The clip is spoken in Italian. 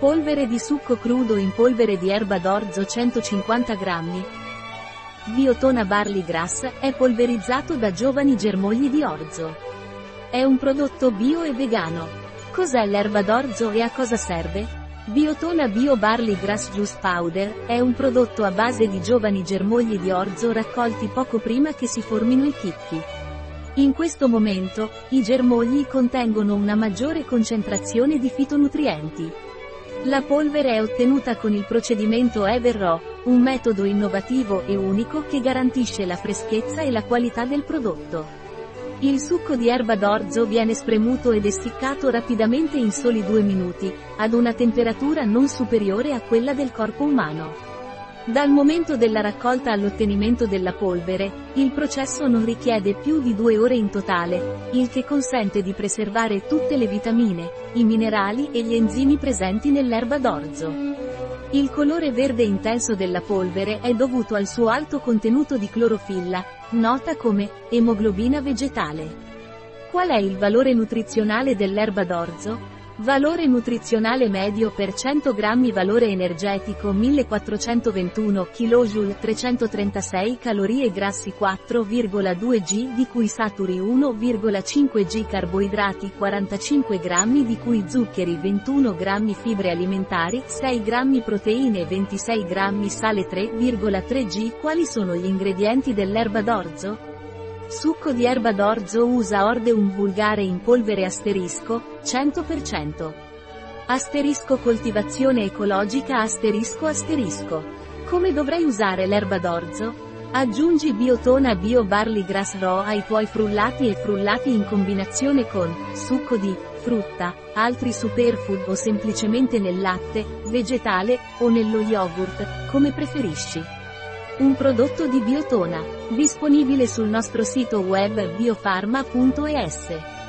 Polvere di succo crudo in polvere di erba d'orzo 150 grammi. Biotona Barley Grass è polverizzato da giovani germogli di orzo. È un prodotto bio e vegano. Cos'è l'erba d'orzo e a cosa serve? Biotona Bio Barley Grass Juice Powder è un prodotto a base di giovani germogli di orzo raccolti poco prima che si formino i chicchi. In questo momento, i germogli contengono una maggiore concentrazione di fitonutrienti. La polvere è ottenuta con il procedimento Ever Raw, un metodo innovativo e unico che garantisce la freschezza e la qualità del prodotto. Il succo di erba d'orzo viene spremuto ed essiccato rapidamente in soli due minuti, ad una temperatura non superiore a quella del corpo umano. Dal momento della raccolta all'ottenimento della polvere, il processo non richiede più di due ore in totale, il che consente di preservare tutte le vitamine, i minerali e gli enzimi presenti nell'erba d'orzo. Il colore verde intenso della polvere è dovuto al suo alto contenuto di clorofilla, nota come emoglobina vegetale. Qual è il valore nutrizionale dell'erba d'orzo? Valore nutrizionale medio per 100 grammi Valore energetico 1421 kJ 336 calorie grassi 4,2 g di cui saturi 1,5 g carboidrati 45 grammi di cui zuccheri 21 grammi fibre alimentari 6 grammi proteine 26 grammi sale 3,3 g Quali sono gli ingredienti dell'erba d'orzo? Succo di erba d'orzo usa Ordeum vulgare in polvere asterisco, 100%. Asterisco coltivazione ecologica asterisco asterisco. Come dovrei usare l'erba d'orzo? Aggiungi biotona bio barley grass raw ai tuoi frullati e frullati in combinazione con succo di frutta, altri superfood o semplicemente nel latte, vegetale o nello yogurt, come preferisci. Un prodotto di Biotona. Disponibile sul nostro sito web biofarma.es.